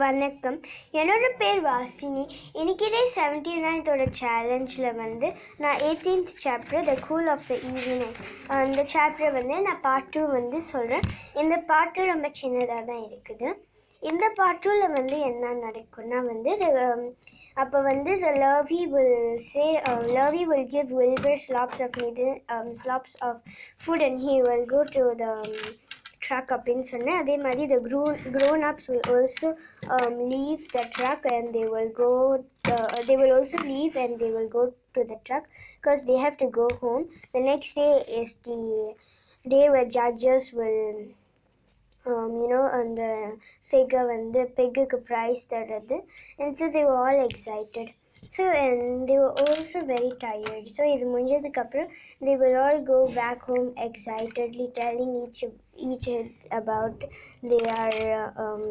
வணக்கம். என்னோடய பேர் வாசினி. இன்னைக்கிட்டே செவன்டி நைன்த்தோட சேலஞ்சில் வந்து நான் eighteenth chapter the cool of the evening அந்த சாப்டர் வந்து நான் பார்ட் டூ வந்து சொல்கிறேன் இந்த பாட்டு ரொம்ப சின்னதாக தான் இருக்குது. இந்த பாட்டில் வந்து என்ன நடக்கும்னா வந்து um, அப்போ வந்து the Lurvy will say Lurvy will give Wilbur slops of மீது slops of food and he will go to the truck அப்படின்னு சொன்னேன் அதே மாதிரி the grown grown ups will also um, leave the truck and they will go uh, they will also leave and they will go to the truck because they have to go home the next day is the day where judges will um, you know அந்த பிகை வந்து பிகுக்கு prize தர்றது and so they were all excited so and they were also very tired so இது முடிஞ்சதுக்கப்புறம் they will all go back home excitedly telling each each about their um,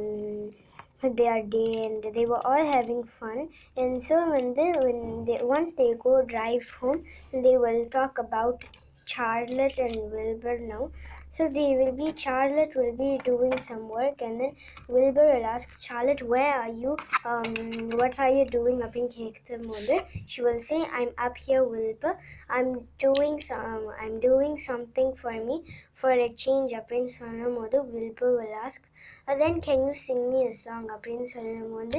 their day and they were all having fun and so when they when they once they go drive home they will talk about Charlotte and Wilbur now so they will be Charlotte will be doing some work and then Wilbur will ask Charlotte where are you um what are you doing அப்படின்னு கேட்கும்போது she will say I'm up here Wilbur I'm doing some I'm doing something for me for a change அப்படின்னு சொல்லும்போது Wilbur will ask "Uh, then can you sing me a song அப்படின்னு சொல்லும்போது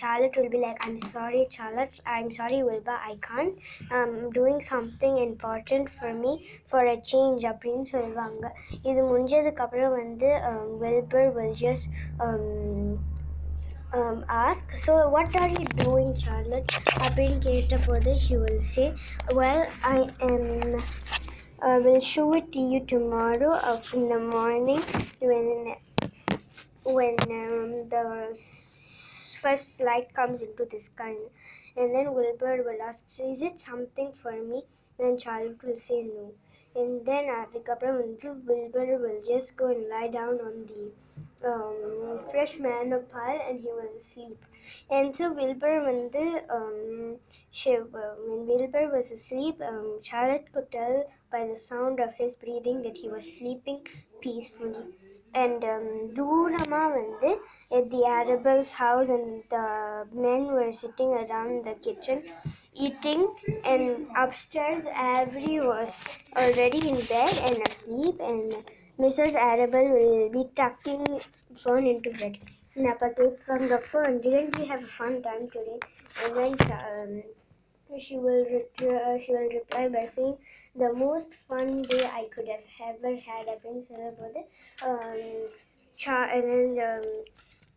Charlotte will be like I'm sorry Charlotte I'm sorry Wilbur I can't I'm doing something important for me for a change அப்படின்னு சொல்லுவாங்க இது முடிஞ்சதுக்கப்புறம் வந்து Wilbur will just um, um, ask so what are you doing Charlotte அப்படின்னு கேட்டபோது she will say well I am I will show it to you tomorrow uh, in the morning when when um, the s- first light comes into the sky and then Wilbur will ask is it something for me then Charlotte will say no and then அதுக்கப்புறம் வந்து Wilbur will just go and lie down on the um, fresh mango pile and he will sleep and so Wilbur வந்து um, she, uh, when Wilbur was asleep um, Charlotte could tell by the sound of his breathing that he was sleeping peacefully and um, தூரமாக வந்து at the Arable's house and the men were sitting around the kitchen eating and upstairs Avery was already in bed and asleep and Mrs. Arable will be tucking phone into bed. Nappa came from the phone. Didn't we have a fun time today? And then um, she will ret- uh, she will reply by saying the most fun day I could have ever had அப்படின்னு சொல்லும்போது um, cha- and then um,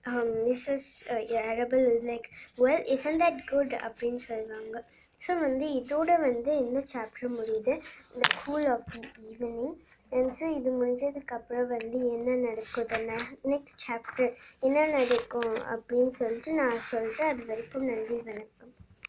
um, Mrs. Uh, Arabel will be like well isn't that good? அப்படின்னு சொல்லுவாங்க. So வந்து இதோட வந்து இந்த chapter முடியுது. The cool of the evening and so இது முடிஞ்சதுக்கப்புறம் வந்து என்ன நடக்குதுன்னா நெக்ஸ்ட் சாப்டர் என்ன நடக்கும் அப்படின்னு சொல்லிட்டு நான் சொல்லிட்டு அது வரைக்கும் நன்றி வணக்கம்.